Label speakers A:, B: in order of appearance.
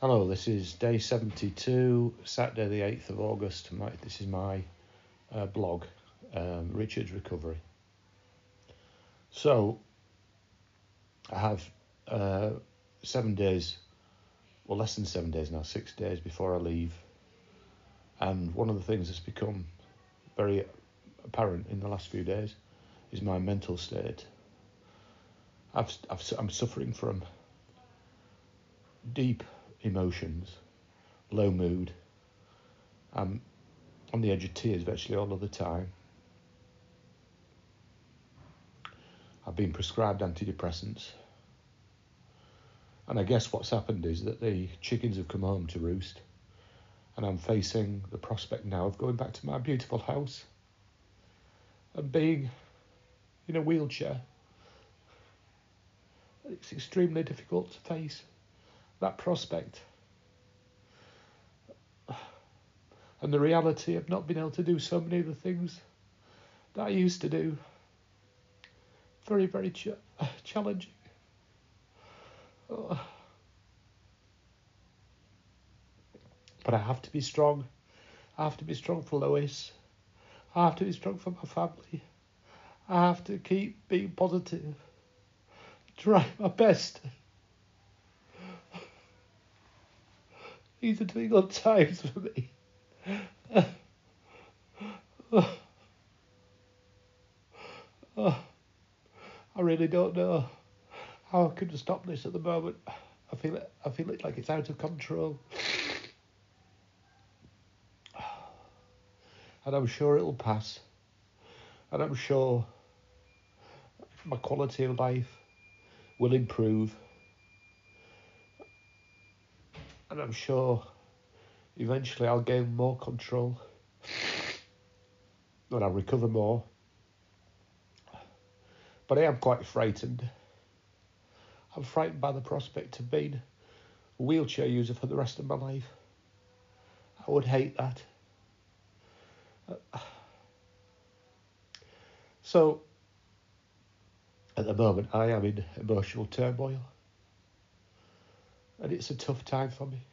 A: Hello, this is day 72, Saturday the 8th of August. My, this is my uh, blog, um, Richard's Recovery. So, I have uh, seven days, well, less than seven days now, six days before I leave. And one of the things that's become very apparent in the last few days is my mental state. I've, I've, I'm suffering from deep emotions, low mood. I'm on the edge of tears virtually all of the time. I've been prescribed antidepressants. And I guess what's happened is that the chickens have come home to roost. And I'm facing the prospect now of going back to my beautiful house and being in a wheelchair. It's extremely difficult to face that prospect. And the reality of not being able to do so many of the things that I used to do. Very, very ch- challenging. Oh. But I have to be strong. I have to be strong for Lois. I have to be strong for my family. I have to keep being positive. Try my best. These are difficult times for me. I really don't know how I can stop this at the moment. I feel it. I feel it like it's out of control, and I'm sure it'll pass. And I'm sure my quality of life will improve. And I'm sure eventually I'll gain more control and I'll recover more. But I am quite frightened. I'm frightened by the prospect of being a wheelchair user for the rest of my life. I would hate that. So, at the moment, I am in emotional turmoil. And it's a tough time for me.